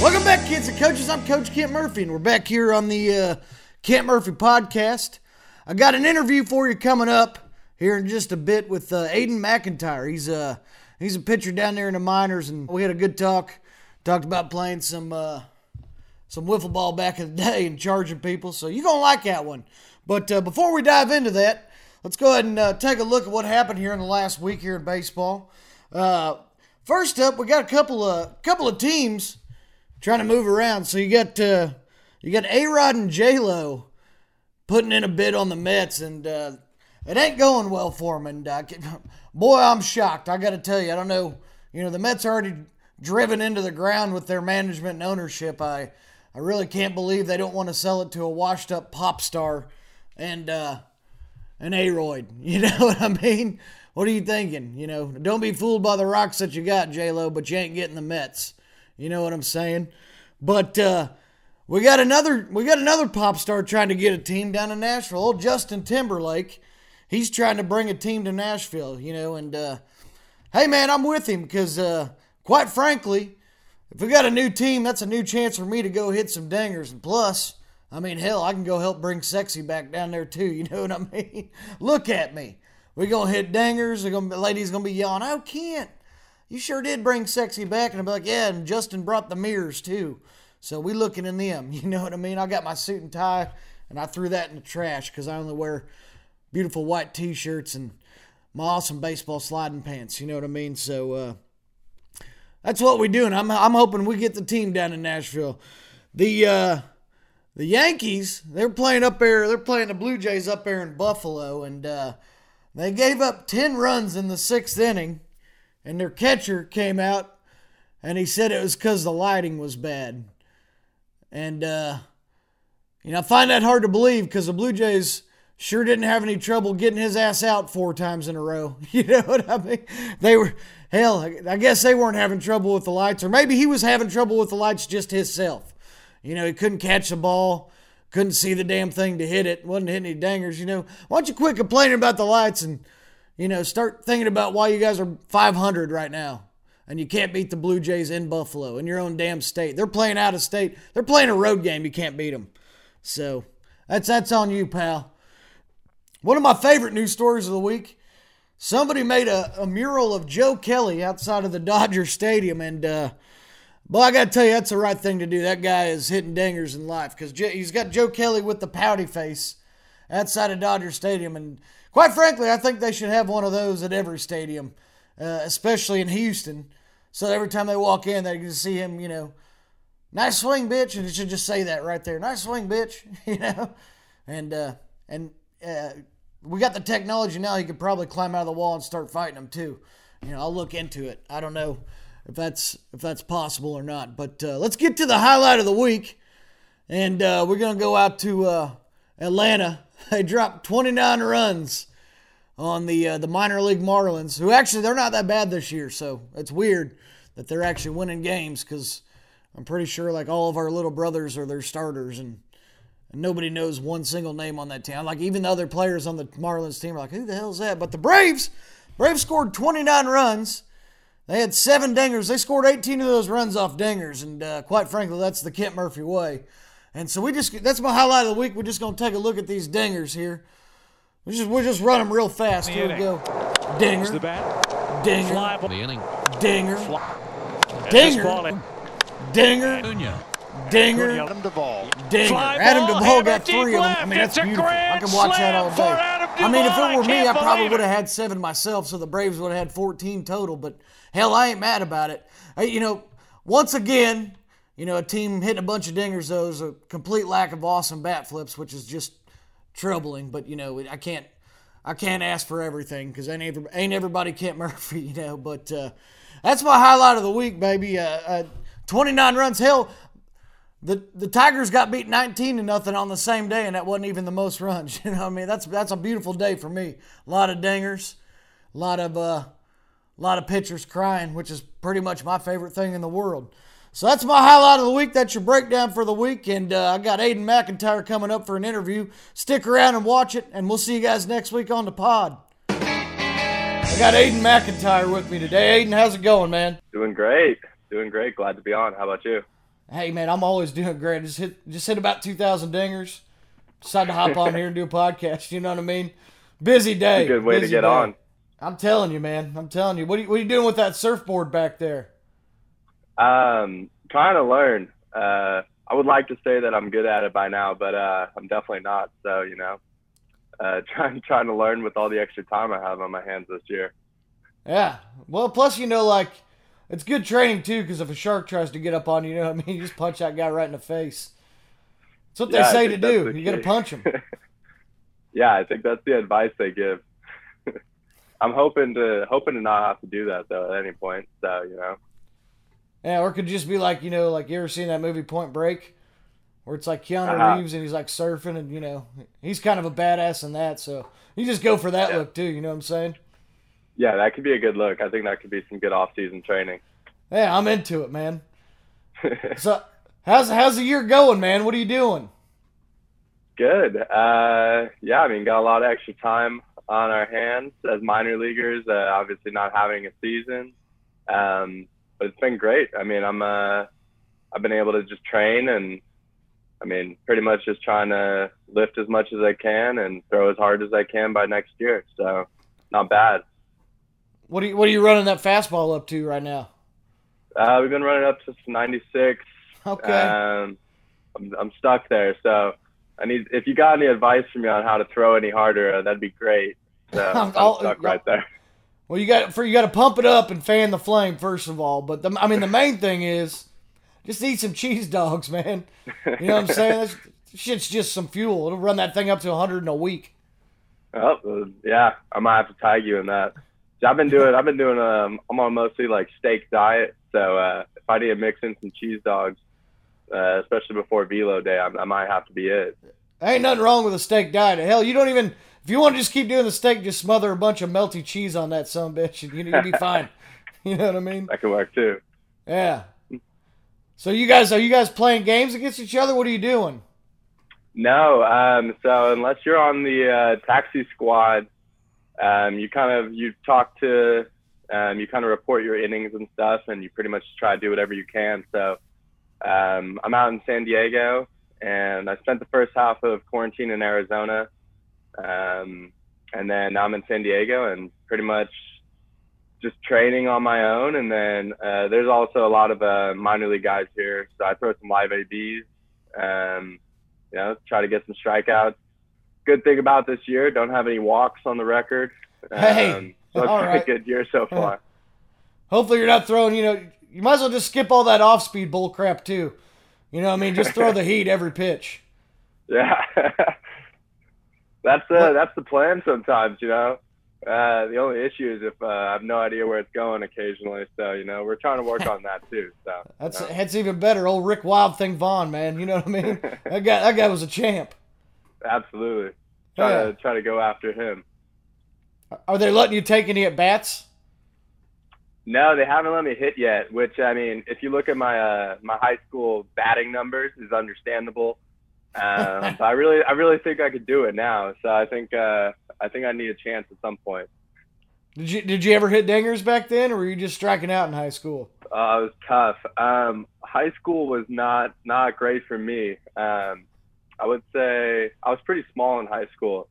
Welcome back, kids and coaches. I'm Coach Kent Murphy, and we're back here on the uh, Kent Murphy podcast. I got an interview for you coming up here in just a bit with uh, Aiden McIntyre. He's uh, he's a pitcher down there in the minors, and we had a good talk. Talked about playing some uh, some wiffle ball back in the day and charging people. So you're gonna like that one. But uh, before we dive into that, let's go ahead and uh, take a look at what happened here in the last week here in baseball. Uh, first up, we got a couple of couple of teams trying to move around. So you got uh, you got A Rod and J Lo putting in a bid on the Mets, and uh, it ain't going well for them. And uh, boy, I'm shocked. I got to tell you, I don't know. You know, the Mets are already driven into the ground with their management and ownership. I I really can't believe they don't want to sell it to a washed up pop star and uh, an aroid. You know what I mean? What are you thinking? You know, don't be fooled by the rocks that you got, J Lo, but you ain't getting the Mets. You know what I'm saying? But uh, we got another we got another pop star trying to get a team down in Nashville. Old Justin Timberlake, he's trying to bring a team to Nashville. You know, and uh, hey man, I'm with him because uh, quite frankly, if we got a new team, that's a new chance for me to go hit some dingers. And plus, I mean, hell, I can go help bring sexy back down there too. You know what I mean? Look at me. We gonna hit dingers. Gonna, ladies gonna be yelling, "Oh, Kent, you sure did bring sexy back. And I'll be like, yeah, and Justin brought the mirrors too. So we looking in them. You know what I mean? I got my suit and tie and I threw that in the trash because I only wear beautiful white t-shirts and my awesome baseball sliding pants. You know what I mean? So uh, that's what we doing. I'm I'm hoping we get the team down in Nashville. The uh, the Yankees they're playing up there. They're playing the Blue Jays up there in Buffalo, and uh, they gave up ten runs in the sixth inning and their catcher came out and he said it was because the lighting was bad. And, uh, you know, I find that hard to believe because the Blue Jays sure didn't have any trouble getting his ass out four times in a row. You know what I mean? They were, hell, I guess they weren't having trouble with the lights, or maybe he was having trouble with the lights just himself. You know, he couldn't catch the ball, couldn't see the damn thing to hit it, wasn't hitting any dangers. You know, why don't you quit complaining about the lights and you know, start thinking about why you guys are 500 right now and you can't beat the Blue Jays in Buffalo in your own damn state. They're playing out of state. They're playing a road game. You can't beat them. So that's that's on you, pal. One of my favorite news stories of the week. Somebody made a, a mural of Joe Kelly outside of the Dodger Stadium, and uh, boy, I got to tell you, that's the right thing to do. That guy is hitting dingers in life because he's got Joe Kelly with the pouty face outside of Dodger Stadium, and Quite frankly, I think they should have one of those at every stadium, uh, especially in Houston. So every time they walk in, they can see him, you know, nice swing, bitch, and it should just say that right there, nice swing, bitch, you know, and uh, and uh, we got the technology now. He could probably climb out of the wall and start fighting them too. You know, I'll look into it. I don't know if that's if that's possible or not, but uh, let's get to the highlight of the week, and uh, we're gonna go out to uh, Atlanta they dropped 29 runs on the uh, the minor league Marlins, who actually they're not that bad this year. So it's weird that they're actually winning games because I'm pretty sure like all of our little brothers are their starters and. And nobody knows one single name on that team. Like even the other players on the Marlins team are like, "Who the hell is that?" But the Braves, Braves scored 29 runs. They had seven dingers. They scored 18 of those runs off dingers, and uh, quite frankly, that's the Kent Murphy way. And so we just that's my highlight of the week. We're just gonna take a look at these dingers here. We just we'll just run them real fast. The here inning. we go. Dinger. The bat. Dinger. Fly the inning. Dinger. Fly. Dinger. Dinger. Dinger. Dinger. Adam Duvall. Dinger. Adam Duvall got three of them. I mean, that's beautiful. I can watch that all day. I mean, if it were me, I probably would have had seven myself, so the Braves would have had 14 total. But hell, I ain't mad about it. You know, once again, you know, a team hitting a bunch of dingers, though, is a complete lack of awesome bat flips, which is just troubling. But, you know, I can't. I can't ask for everything because ain't, every, ain't everybody Kent Murphy, you know. But uh, that's my highlight of the week, baby. Uh, uh, 29 runs. Hell, the the Tigers got beat 19 to nothing on the same day, and that wasn't even the most runs. You know, I mean, that's that's a beautiful day for me. A lot of dingers, a lot of uh, a lot of pitchers crying, which is pretty much my favorite thing in the world. So that's my highlight of the week. That's your breakdown for the week. And uh, I got Aiden McIntyre coming up for an interview. Stick around and watch it, and we'll see you guys next week on the pod. I got Aiden McIntyre with me today. Aiden, how's it going, man? Doing great. Doing great. Glad to be on. How about you? Hey man, I'm always doing great. Just hit just hit about two thousand dingers. Decided to hop on here and do a podcast. You know what I mean? Busy day. good way to get day. on. I'm telling you, man. I'm telling you. What are you, what are you doing with that surfboard back there? Um, trying to learn. Uh, I would like to say that I'm good at it by now, but uh, I'm definitely not. So you know, uh, trying trying to learn with all the extra time I have on my hands this year. Yeah. Well, plus you know, like it's good training too, because if a shark tries to get up on you, you know what I mean. You just punch that guy right in the face. That's what Yeah, they say to do. You got to punch him. yeah, I think that's the advice they give. I'm hoping to hoping to not have to do that though at any point. So you know, Yeah, or it could just be like, you know, like you ever seen that movie Point Break? Where it's like Keanu Uh-huh. Reeves and he's like surfing and, you know, he's kind of a badass in that. So you just go for that Yeah. look too, you know what I'm saying? yeah, that could be a good look. I think that could be some good off season training. Yeah, I'm into it, man. So how's how's the year going, man? What are you doing? Good. Uh, yeah, I mean, got a lot of extra time on our hands as minor leaguers. Uh, obviously, not having a season, um, but it's been great. I mean, I'm uh, I've been able to just train and, I mean, pretty much just trying to lift as much as I can and throw as hard as I can by next year. So, not bad. What are you what are you running that fastball up to right now? Uh, we've been running up to 96. Okay. Um, I'm, I'm stuck there. So I need, if you got any advice from me on how to throw any harder, uh, that'd be great. So I'm I'll- stuck right there. Well, you got for you got to pump it up and fan the flame first of all. But the, I mean, the main thing is just eat some cheese dogs, man. You know what I'm saying? That's, shit's just some fuel. It'll run that thing up to 100 in a week. Oh, yeah. I might have to tag you in that. I've been doing, I've been doing, um, I'm on mostly like steak diet. So, uh, if I need to mix in some cheese dogs, uh, especially before velo day, I, I might have to be it. Ain't nothing wrong with a steak diet. Hell, you don't even if you want to just keep doing the steak, just smother a bunch of melty cheese on that a bitch, and you- you'll be fine. You know what I mean? That could work too. Yeah. So you guys are you guys playing games against each other? What are you doing? No, um, so unless you're on the uh, taxi squad, um, you kind of you talk to, um, you kind of report your innings and stuff, and you pretty much try to do whatever you can. So um, I'm out in San Diego, and I spent the first half of quarantine in Arizona, um, and then now I'm in San Diego, and pretty much just training on my own. And then uh, there's also a lot of uh, minor league guys here, so I throw some live ABs. Um, you know, try to get some strikeouts. Good thing about this year, don't have any walks on the record. Hey, um, so it's all right. a good year so far. Hopefully you're not throwing. You know, you might as well just skip all that off speed bull crap too. You know what I mean? Just throw the heat every pitch. Yeah, that's uh, that's the plan sometimes. You know, uh, the only issue is if uh, I have no idea where it's going occasionally. So you know, we're trying to work on that too. So That's you know. that's even better. Old Rick Wild Thing Vaughn, man. You know what I mean? That guy that guy was a champ. absolutely try Yeah. to try to go after him. Are they letting you take any at bats? No, they haven't let me hit yet. Which I mean, if you look at my uh, my high school batting numbers, is understandable. Um, but I really, I really think I could do it now. So I think, uh, I think I need a chance at some point. Did you did you ever hit dingers back then, or were you just striking out in high school? Uh, it was tough. Um, high school was not not great for me. Um, I would say I was pretty small in high school,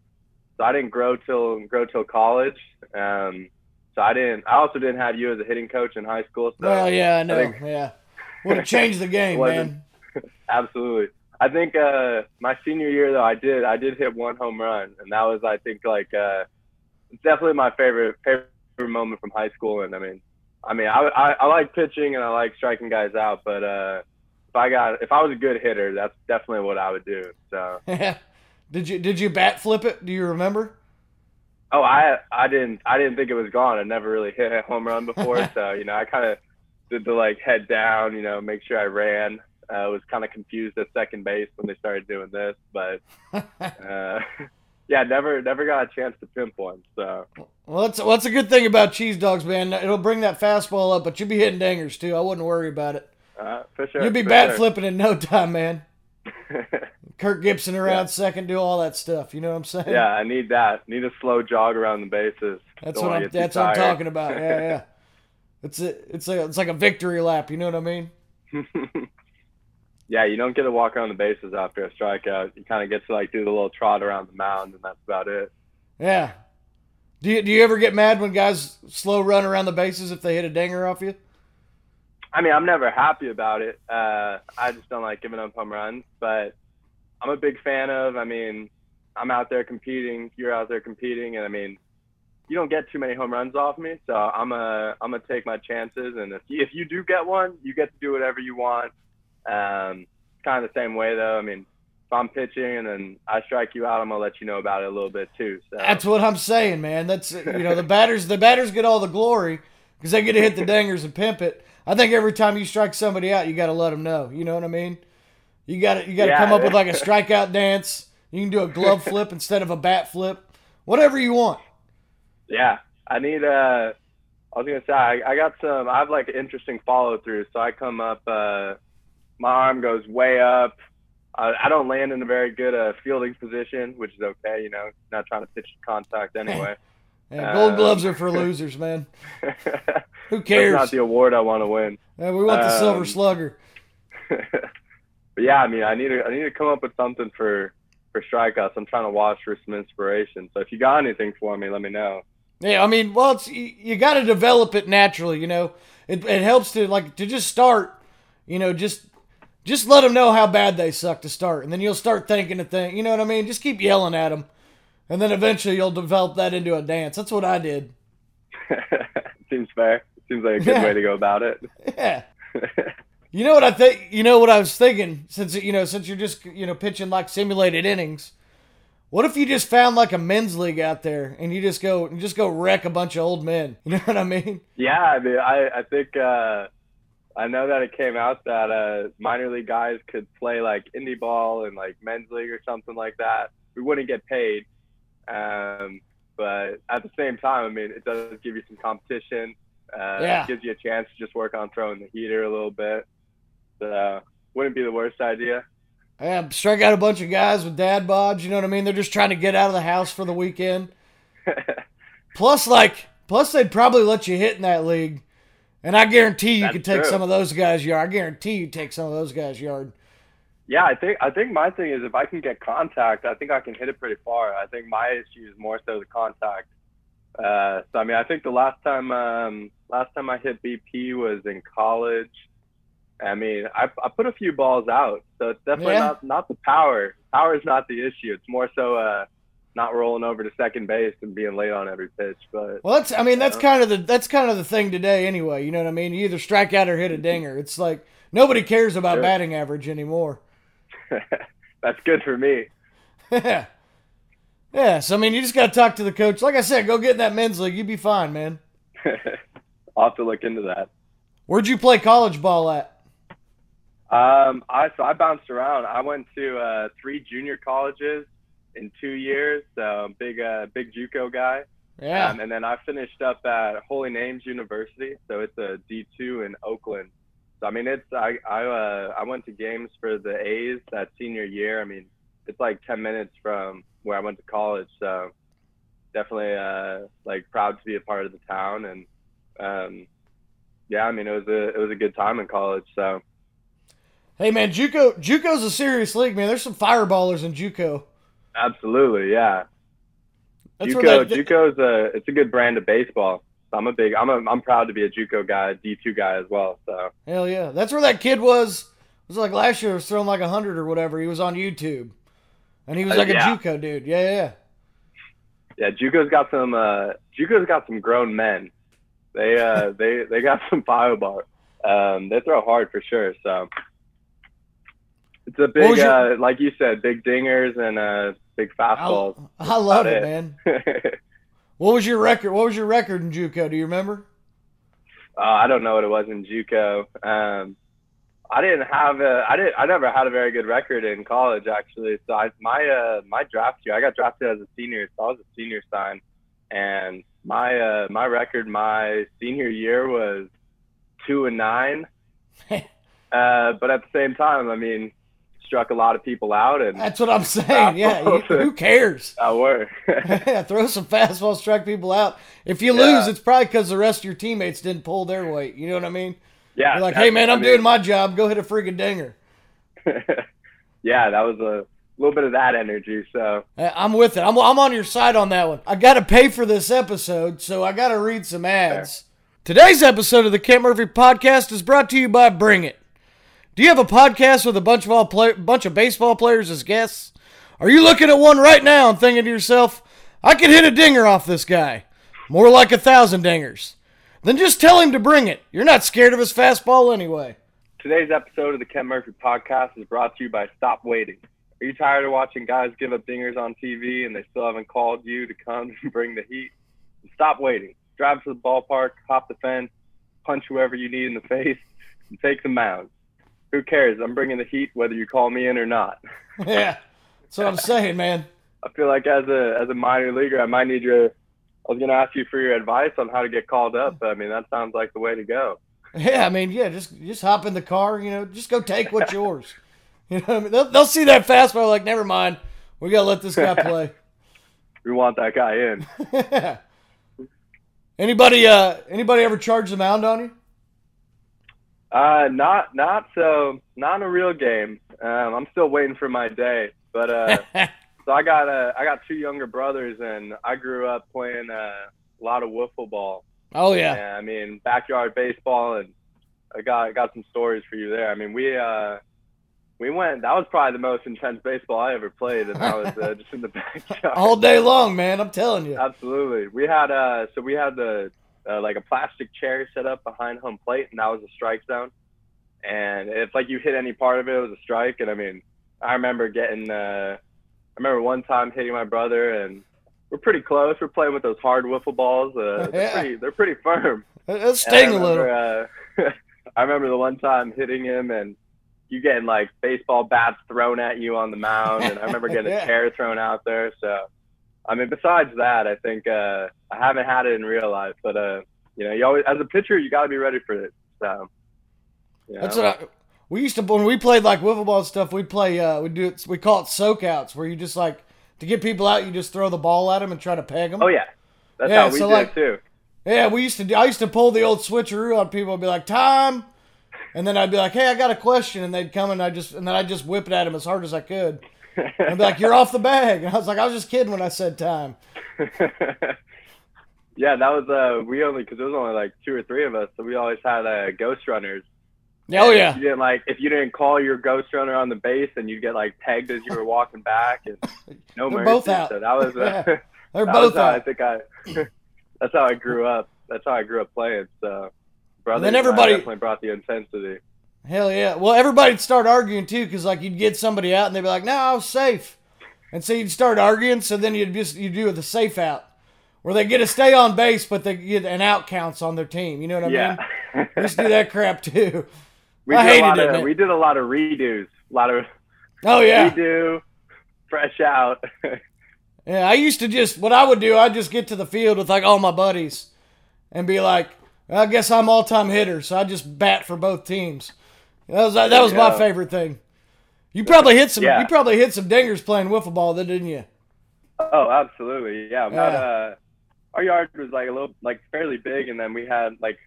so I didn't grow till grow till college. Um, so I didn't. I also didn't have you as a hitting coach in high school. So well, yeah, I know. think- yeah, would have changed the game, man. Absolutely. I think uh, my senior year though, I did I did hit one home run, and that was I think like uh, definitely my favorite favorite moment from high school. And I mean, I mean I, I I like pitching and I like striking guys out, but uh, if I got if I was a good hitter, that's definitely what I would do. So did you did you bat flip it? Do you remember? oh I I didn't I didn't think it was gone. I never really hit a home run before, so you know I kind of did the like head down, you know, make sure I ran. I was kind of confused at second base when they started doing this, but uh, yeah, never never got a chance to pimp one. So Well, that's well, that's a good thing about cheese dogs, man. It'll bring that fastball up, but you'll be hitting dingers too. I wouldn't worry about it. uh, for sure, You'll be bat sure. flipping in no time, man. Kirk Gibson around second, do all that stuff. You know what I'm saying? yeah, I need that. Need a slow jog around the bases. That's Don't what I'm. That's what I'm talking about. Yeah, yeah. It's a, it's like it's like a victory lap. You know what I mean? Yeah, you don't get to walk around the bases after a strikeout. You kind of get to like do the little trot around the mound, and that's about it. Yeah. Do you do you ever get mad when guys slow run around the bases if they hit a dinger off you? I mean, I'm never happy about it. Uh, I just don't like giving up home runs, but I'm a big fan of. I mean, I'm out there competing. You're out there competing, and I mean, you don't get too many home runs off me, so I'm a I'm gonna take my chances. And if you, if you do get one, you get to do whatever you want. Um, kind of the same way though. I mean, if I'm pitching and then I strike you out, I'm gonna let you know about it a little bit too. So That's what I'm saying, man. That's you know the batters the batters get all the glory because they get to hit the dingers and pimp it. I think every time you strike somebody out, you got to let them know. You know what I mean? You got to you got to Yeah. come up with like a strikeout dance. You can do a glove flip instead of a bat flip. Whatever you want. yeah, I need uh I was gonna say I, I got some I have like interesting follow through. So I come up uh my arm goes way up. I, I don't land in a very good uh, fielding position, which is okay, you know, not trying to pitch contact anyway. Yeah, gold Uh, gloves are for losers, man. Who That's cares? not the award I want to win. Yeah, we want the silver um, slugger. but yeah, I mean, I need to I need to come up with something for for strikeouts. I'm trying to watch for some inspiration. So if you got anything for me, let me know. Yeah, I mean, well, it's you, you got to develop it naturally. You know, it it helps to like to just start. You know, just just let them know how bad they suck to start, and then you'll start thinking of things. You know what I mean? Just keep yelling at them, and then eventually you'll develop that into a dance. That's what I did. Seems fair. Seems like a good Yeah. way to go about it. Yeah. You know what I think? You know what I was thinking? Since you know, since you're just you know pitching like simulated innings, what if you just found like a men's league out there and you just go and just go wreck a bunch of old men? You know what I mean? yeah, I mean, I I think uh, I know that it came out that uh, minor league guys could play like indie ball and like men's league or something like that. We wouldn't get paid, um, but at the same time, I mean, it does give you some competition. Uh, Yeah. It gives you a chance to just work on throwing the heater a little bit. So wouldn't be the worst idea. Yeah, strike out a bunch of guys with dad bods. You know what I mean? They're just trying to get out of the house for the weekend. Plus, like, plus they'd probably let you hit in that league, and I guarantee you That's could take true. some of those guys' yard. I guarantee you take some of those guys' yard. Yeah, I think I think my thing is if I can get contact, I think I can hit it pretty far. I think my issue is more so the contact. Uh, so I mean, I think the last time um, last time I hit BP was in college. I mean, I, I put a few balls out, so it's definitely Yeah. not not the power. Power is not the issue. It's more so uh, not rolling over to second base and being late on every pitch. But Well, that's I mean that's Yeah. kind of the that's kind of the thing today anyway. You know what I mean? You either strike out or hit a dinger. It's like nobody cares about Sure. batting average anymore. that's good for me. Yeah. Yeah, so I mean, you just got to talk to the coach. Like I said, go get in that men's league. You'd be fine, man. I'll have to look into that. Where'd you play college ball at? Um, I so I bounced around. I went to uh, three junior colleges in two years. So big, uh, big JUCO guy. Yeah. Um, and then I finished up at Holy Names University. So it's a D2 in Oakland. So I mean, it's I I uh, I went to games for the A's that senior year. I mean, it's like 10 minutes from where I went to college. So definitely uh, like proud to be a part of the town. And um, yeah, I mean, it was a it was a good time in college. So. hey, man, JUCO JUCO's a serious league, man. There's some fireballers in JUCO. Absolutely, yeah. That's JUCO, that, JUCO's a it's a good brand of baseball. So I'm a big I'm a, I'm proud to be a JUCO guy, D2 guy as well. So hell yeah, that's where that kid was. It was like last year, was throwing like a hundred or whatever. He was on YouTube, and he was Uh, like yeah. a JUCO dude. Yeah, yeah. yeah, JUCO's got some uh, JUCO's got some grown men. They uh they they got some fireball. Um, they throw hard for sure. So it's a big your- uh, like you said, big dingers and uh big I, fastballs. I love it, it. man. What was your record? What was your record in JUCO? Do you remember? Uh, I don't know what it was in JUCO. Um, I didn't have a, I didn't, I never had a very good record in college actually. So I, my, uh, my draft year, I got drafted as a senior, so I was a senior sign, and my, uh, my record my senior year was two and nine. uh, but at the same time, I mean, struck a lot of people out, and That's what I'm saying. Yeah, you- who cares? I were. yeah, throw some fastballs, strike people out. If you Yeah. lose, it's probably because the rest of your teammates didn't pull their weight. You know what I mean? yeah. You're like, hey man, I I'm mean, doing my job. Go hit a freaking dinger. yeah, that was a little bit of that energy. So I'm with it. I'm, I'm on your side on that one. I got to pay for this episode, so I got to read some ads. Today's episode of the Kent Murphy Podcast is brought to you by Bring It. Do you have a podcast with a bunch of all play, bunch of baseball players as guests? Are you looking at one right now and thinking to yourself, I could hit a dinger off this guy? More like a thousand dingers. Then just tell him to bring it. You're not scared of his fastball anyway. today's episode of the Kent Murphy Podcast is brought to you by Stop Waiting. Are you tired of watching guys give up dingers on TV and they still haven't called you to come and bring the heat? Stop waiting. Drive to the ballpark, hop the fence, punch whoever you need in the face, and take the mound. Who cares? I'm bringing the heat whether you call me in or not. yeah, that's what I'm saying, man. I feel like as a as a minor leaguer, I might need your. I was gonna ask you for your advice on how to get called up. But I mean, that sounds like the way to go. Yeah, I mean, yeah, just just hop in the car, you know, just go take what's yours. You know, I mean? they'll, they'll see that fastball like, never mind, we gotta let this guy play. We want that guy in. anybody, uh, anybody ever charge the mound on you? Uh, not not so not in a real game. Um, I'm still waiting for my day. But uh, so I got uh, I got two younger brothers, and I grew up playing uh, a lot of wiffle ball. oh yeah, And, I mean backyard baseball, and I got I got some stories for you there. I mean we uh we went. That was probably the most intense baseball I ever played, and that was uh, just in the backyard. all day long, man. I'm telling you. Absolutely. We had uh so we had the uh, like a plastic chair set up behind home plate and that was a strike zone. And if like you hit any part of it, it was a strike. And I mean, I remember getting uh I remember one time hitting my brother and we're pretty close. We're playing with those hard wiffle balls. Uh, they're Yeah. pretty they're pretty firm. And sting a little. Uh, I remember the one time hitting him and you getting like baseball bats thrown at you on the mound, and I remember getting Yeah. a chair thrown out there. So, I mean, besides that, I think uh, I haven't had it in real life, but uh, you know, you always as a pitcher, you got to be ready for it. So, you know. That's what I, we used to when we played like wiffle ball and stuff. We'd play. Uh, we do it. We call it soak outs, where you just like to get people out. You just throw the ball at them and try to peg them. Oh yeah, that's Yeah, how we so, did like- it too. Yeah, we used to. I used to pull the old switcheroo on people. I'd be like, "Time," and then I'd be like, "Hey, I got a question," and they'd come and I just and then I would just whip it at them as hard as I could. And I'd be like, "You're off the bag," and I was like, "I was just kidding when I said time." yeah, that was uh, we only because there was only like two or three of us, so we always had uh, ghost runners. Oh And yeah, If you didn't like if you didn't call your ghost runner on the base, and you'd get like pegged as you were walking back, and no They're mercy. both out. So that was uh, Yeah, they're both how I think I. that's how I grew up. That's how I grew up playing. So, brothers, then and everybody- definitely brought the intensity. Hell yeah. Well, everybody'd start arguing too, because like you'd get somebody out and they'd be like, "No, I was safe," and so you'd start arguing. So then you'd just you do the safe out, where they get to stay on base, but they get an out counts on their team. You know what I yeah. mean? We used to do that crap too. we I did hated a it, of we did a lot of redos, a lot of Oh yeah. redo, fresh out. Yeah, I used to just what I would do. I'd just get to the field with like all my buddies, and be like, "I guess I'm all time hitter," so I just bat for both teams. That was that was my favorite thing. You probably hit some. Yeah. You probably hit some dingers playing wiffle ball, then didn't you? Oh, absolutely. Yeah. Uh, our yard was like a little, like fairly big, and then we had like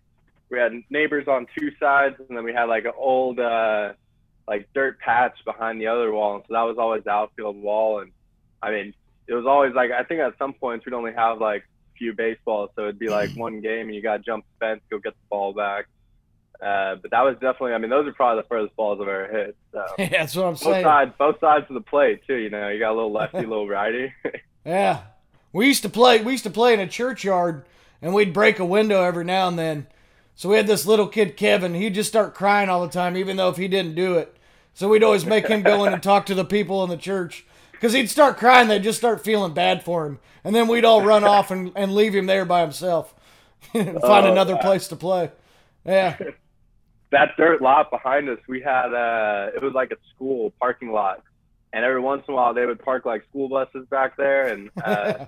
we had neighbors on two sides, and then we had like an old uh, like dirt patch behind the other wall, and so that was always the outfield wall. And I mean, it was always like I think at some points we'd only have like few baseballs, so it'd be like one game, and you got to jump the fence, go get the ball back. Uh, but that was definitely, I mean, those are probably the furthest balls I've ever hit. So Yeah, that's what I'm both saying. sides, both sides of the plate too. You know, you got a little lefty, little righty. Yeah, we used to play. We used to play in a churchyard, and we'd break a window every now and then. So we had this little kid, Kevin. He'd just start crying all the time, even though if he didn't do it. So we'd always make him go in and talk to the people in the church because he'd start crying. They'd just start feeling bad for him, and then we'd all run off and, and leave him there by himself and find Oh, another wow. place to play. Yeah, that dirt lot behind us, we had uh it was like a school parking lot. And every once in a while they would park like school buses back there and uh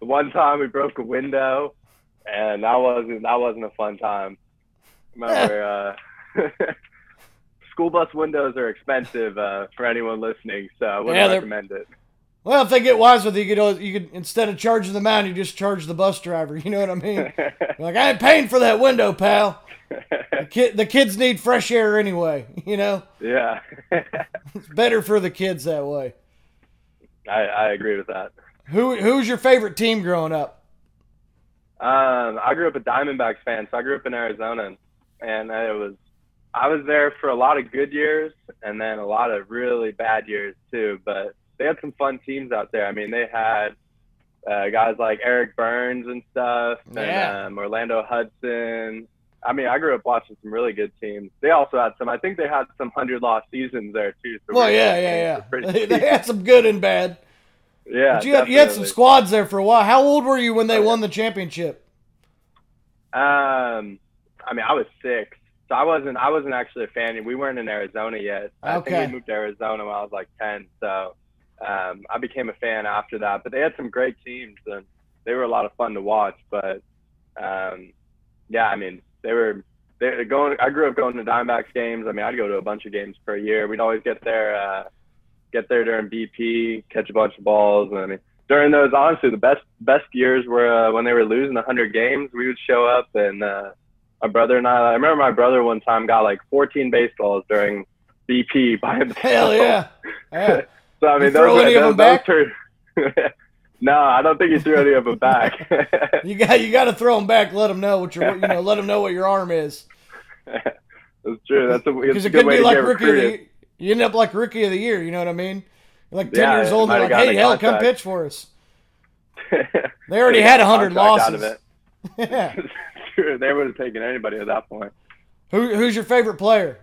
the one time we broke a window and that wasn't that wasn't a fun time. Remember uh school bus windows are expensive uh for anyone listening, so I wouldn't Yeah, recommend it. Well, if they get wise with you, you could, you could instead of charging the man, you just charge the bus driver. You know what I mean? like I ain't paying for that window, pal. The, kid, the kids need fresh air anyway. You know, yeah. it's better for the kids that way. I, I agree with that. Who who's your favorite team growing up? Um, I grew up a Diamondbacks fan, so I grew up in Arizona, and it was I was there for a lot of good years and then a lot of really bad years too. But they had some fun teams out there. I mean, they had uh, guys like Eric Byrnes and stuff, Yeah. and um, Orlando Hudson. I mean, I grew up watching some really good teams. They also had some. I think they had some hundred loss seasons there too. So Well, yeah, yeah, yeah. They, had some good and bad. yeah, But you had, you had some squads there for a while. How old were you when they Oh, won the championship? Um, I mean, I was six, so I wasn't. I wasn't actually a fan. We weren't in Arizona yet. Okay. I think we moved to Arizona when I was like ten. So um, I became a fan after that. But they had some great teams, and they were a lot of fun to watch. But um, yeah, I mean, they were. They were going. I grew up going to Diamondbacks games. I mean, I'd go to a bunch of games per year. We'd always get there. Uh, get there during BP, catch a bunch of balls. And I mean, during those, honestly, the best best years were uh, when they were losing 100 games. We would show up, and uh, my brother and I. I remember my brother one time got like 14 baseballs during BP by himself. Hell yeah. yeah. So I mean, You throw any of them back? no, I don't think he threw any of them back. You got you got to throw them back. Let them know what your you know. Let them know what your arm is. That's true. That's a, Because it good could way be to like rookie the You end up like rookie of the year. You know what I mean? You're like ten Yeah, years old. And like, hey, hell, come pitch for us. They already had a 100 contract out losses. of it. yeah. True. They would have taken anybody at that point. Who who's your favorite player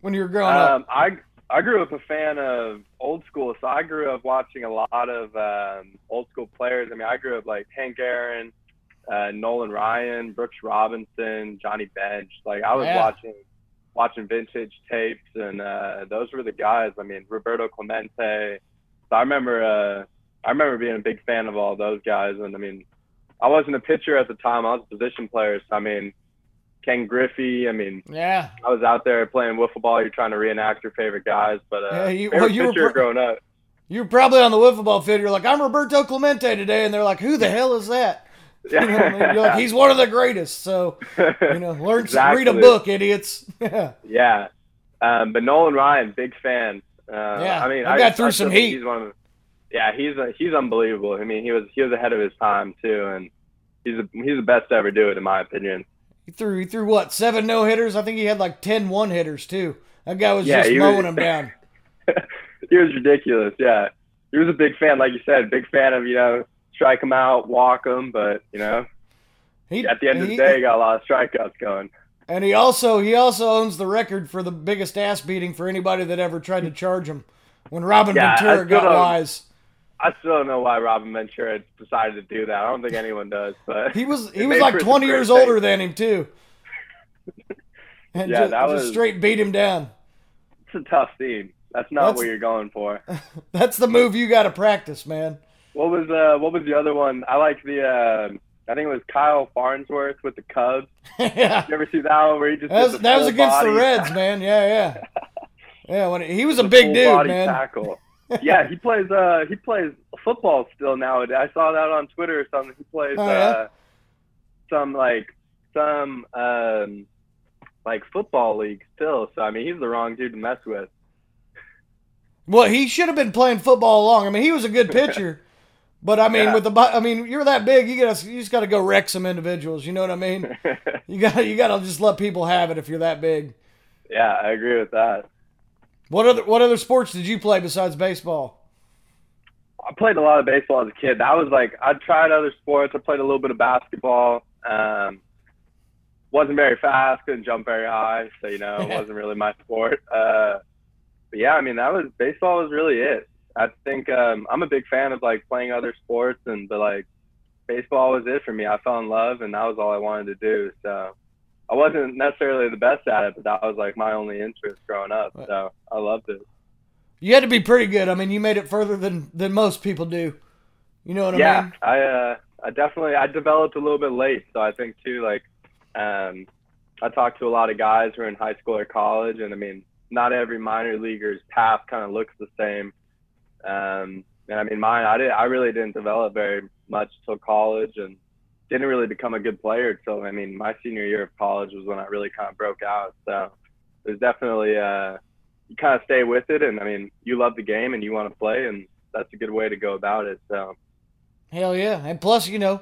when you were growing up? Um, I I grew up a fan of old school, so I grew up watching a lot of um, old school players. I mean, I grew up like Hank Aaron, uh, Nolan Ryan, Brooks Robinson, Johnny Bench. Like I was Yeah. watching watching vintage tapes, and uh, those were the guys. I mean, Roberto Clemente. So I remember uh, I remember being a big fan of all those guys, and I mean, I wasn't a pitcher at the time. I was a position player. So I mean, Ken Griffey. I mean, Yeah. I was out there playing wiffle ball. You're trying to reenact your favorite guys, but uh, Yeah, you- favorite well, you were pitcher pro- growing up. You were probably on the wiffle ball field. You're like, I'm Roberto Clemente today, and they're like, Who the hell is that? You know, you're like, he's one of the greatest. So you know, learn some, read a book, idiots. yeah. yeah, um, but Nolan Ryan, big fan. Uh, Yeah, I mean, I guy threw I some heat. He's one of, yeah, he's a, he's unbelievable. I mean, he was he was ahead of his time too, and he's a, he's the best to ever do it in my opinion. He threw he threw what seven no hitters. I think he had like 10 one hitters too. That guy was Yeah, just he was- mowing them down. he was ridiculous. Yeah, he was a big fan, like you said, big fan of you know strike him out, walk him, but you know He, at the end of the day, he got a lot of strikeouts going. and he also he also owns the record for the biggest ass beating for anybody that ever tried to charge him. When Robin Yeah, Ventura got wise, I still don't know why Robin Ventura decided to do that. I don't think anyone does, but he was he was like 20 years things. older than him too. And Yeah, just, that just straight beat him down. It's a tough scene. That's not That's- what you're going for. That's the move you got to practice, man. What was uh what was the other one? I like the uh, I think it was Kyle Farnsworth with the Cubs. yeah. You ever see that one where he just That was, that was against the Reds, man. Yeah, yeah. Yeah, when he was a the big dude, man. Tackle. yeah, he plays uh he plays football still nowadays. I saw that on Twitter or something. He plays Oh, yeah? uh some like some um like football league still. So I mean he's the wrong dude to mess with. Well, he should have been playing football along. I mean, he was a good pitcher, but I mean, Yeah. with the, I mean, you're that big, you got you just got to go wreck some individuals. You know what I mean? You got, you got to just let people have it if you're that big. yeah, I agree with that. What other, what other sports did you play besides baseball? I played a lot of baseball as a kid. That was like I tried other sports. I played a little bit of basketball. Um, wasn't very fast, couldn't jump very high, so you know it wasn't really my sport. Uh, but yeah, I mean that was baseball was really it. I think um, I'm a big fan of like playing other sports, and but like baseball was it for me. I fell in love, and that was all I wanted to do. So I wasn't necessarily the best at it, but that was like my only interest growing up. So I loved it. You had to be pretty good. I mean, you made it further than than most people do. You know what I yeah, mean? I uh, I definitely I developed a little bit late, so I think too like um, I talked to a lot of guys who are in high school or college, and I mean not every minor leaguer's path kind of looks the same. Um, and I mean, mine, I did, I really didn't develop very much till college, and didn't really become a good player until I mean, my senior year of college was when I really kind of broke out. So there's definitely uh, you kind of stay with it, and I mean, you love the game and you want to play, and that's a good way to go about it. So. Hell yeah, and plus, you know,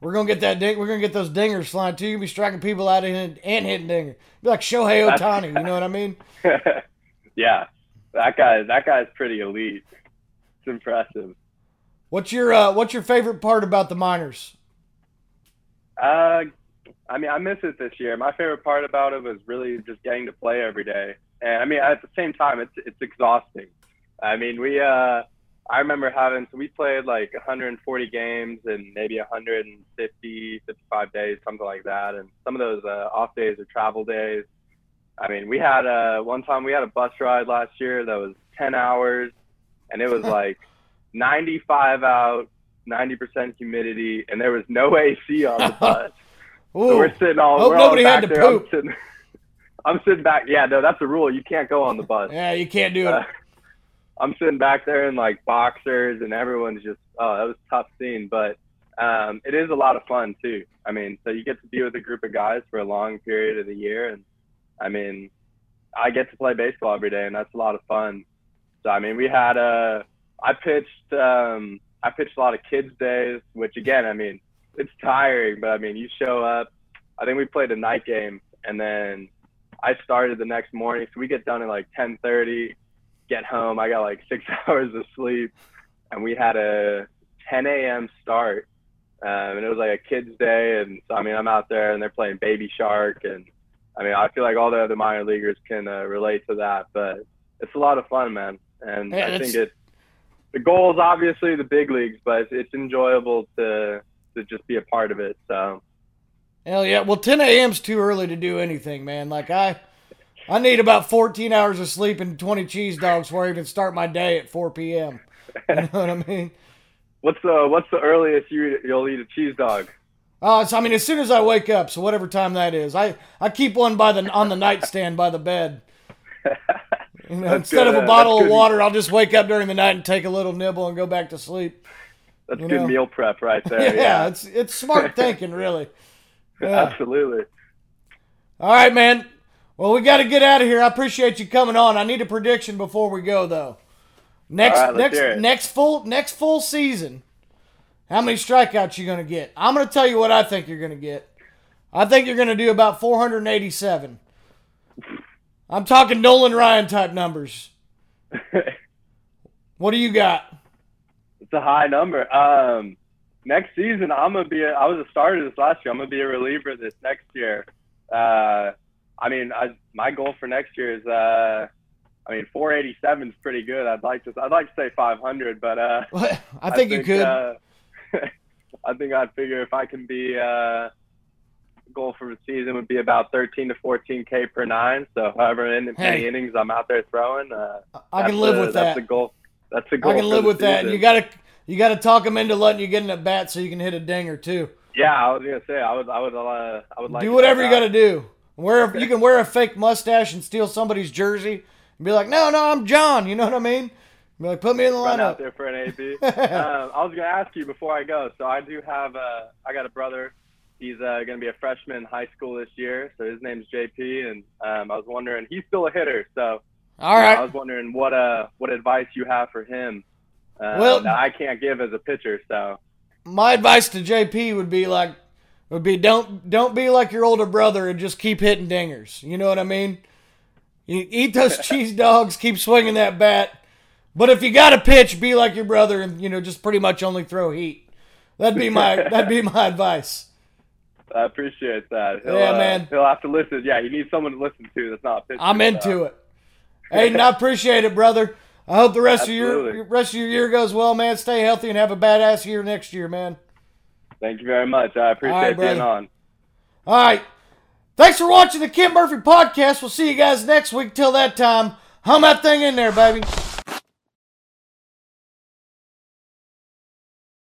we're gonna get that ding. We're gonna get those dingers flying too. You'll be striking people out and, and hitting dinger. Be like Shohei Ohtani, you know what I mean? yeah, that guy. That guy's pretty elite. It's impressive. What's your uh, What's your favorite part about the minors? Uh, I mean, I miss it this year. My favorite part about it was really just getting to play every day. And I mean, at the same time, it's it's exhausting. I mean, we uh, I remember having so we played like 140 games in maybe 150, 55 days, something like that. And some of those uh, off days are travel days. I mean, we had a uh, one time we had a bus ride last year that was 10 hours, and it was like 95 out, 90% humidity, and there was no AC on the bus. so we're sitting all. Hope we're nobody all had to there. poop. I'm sitting, I'm sitting back. Yeah, no, that's a rule. You can't go on the bus. Yeah, you can't do it. Uh, I'm sitting back there in like boxers, and everyone's just oh, that was a tough scene, but um, it is a lot of fun too. I mean, so you get to be with a group of guys for a long period of the year, and I mean, I get to play baseball every day, and that's a lot of fun. So I mean, we had a I pitched um, I pitched a lot of kids days, which again, I mean, it's tiring, but I mean, you show up. I think we played a night game, and then I started the next morning, so we get done at like 10:30 get home. I got like six hours of sleep, and we had a 10 a.m. start, um, and it was like a kids' day. And so I mean, I'm out there, and they're playing Baby Shark, and I mean, I feel like all the other minor leaguers can uh, relate to that. But it's a lot of fun, man, and Yeah, I think it's- it. The goal is obviously the big leagues, but it's, it's enjoyable to to just be a part of it. So. Hell yeah. Well, 10 a.m. is too early to do anything, man. Like I, I need about 14 hours of sleep and 20 cheese dogs before I even start my day at 4 p.m. You know what I mean? What's the what's the earliest you you'll eat a cheese dog? Uh, oh, it's, I mean, as soon as I wake up, so whatever time that is, I, I keep one by the on the nightstand by the bed. You know, instead good, of uh, a bottle of water, I'll just wake up during the night and take a little nibble and go back to sleep. That's You good know. meal prep right there. Yeah, it's it's smart thinking, really. Yeah. absolutely. All right, man. Well, we got to get out of here. I appreciate you coming on. I need a prediction before we go, though. Next, right, next, next full, next full season. How many strikeouts you gonna get? I'm gonna tell you what I think you're gonna get. I think you're gonna do about 487. I'm talking Nolan Ryan type numbers. What do you got? it's a high number. Um, next season, I'm gonna be. A, I was a starter this last year. I'm gonna be a reliever this next year. Uh, I mean, I, my goal for next year is. Uh, I mean, 487 is pretty good. I'd like to. I'd like to say 500, but uh, I think, you could. Uh, I think I'd figure if I can be. Uh, goal for the season would be about 13 to 14 k per nine. So, however in, Hey. many innings I'm out there throwing, uh, I can live the- with That's that. the goal. That's the goal. I can live with that. You gotta, you gotta talk him into letting you get in a bat so you can hit a dinger too. Yeah, I was gonna say I would. I would. Uh, I would like do whatever you got to do. Wear a, you can wear a fake mustache and steal somebody's jersey and be like, "No, no, I'm John." You know what I mean? Be like, "Put me in the run out lineup." there for an AB. um, I was gonna ask you before I go. So I do have. Uh, I got a brother. He's uh, gonna be a freshman in high school this year. So his name's JP, and um, I was wondering. He's still a hitter. So All I was wondering what uh what advice you have for him. Uh, Well- that I can't give as a pitcher. So My advice to JP would be like, would be don't don't be like your older brother and just keep hitting dingers. You know what I mean? You eat those cheese dogs, keep swinging that bat. But if you got to pitch, be like your brother and you know just pretty much only throw heat. That'd be my that'd be my advice. I appreciate that. He'll, Yeah, uh, man. He'll have to listen. Yeah, he needs someone to listen to. That's not. I'm into it. Aiden, I appreciate it, brother. I hope the rest of your rest of your year goes well, man. Stay healthy and have a badass year next year, man. Thank you very much. I appreciate right, being on. All right. Thanks for watching the Kent Murphy podcast. We'll see you guys next week. Till that time, hum that thing in there, baby.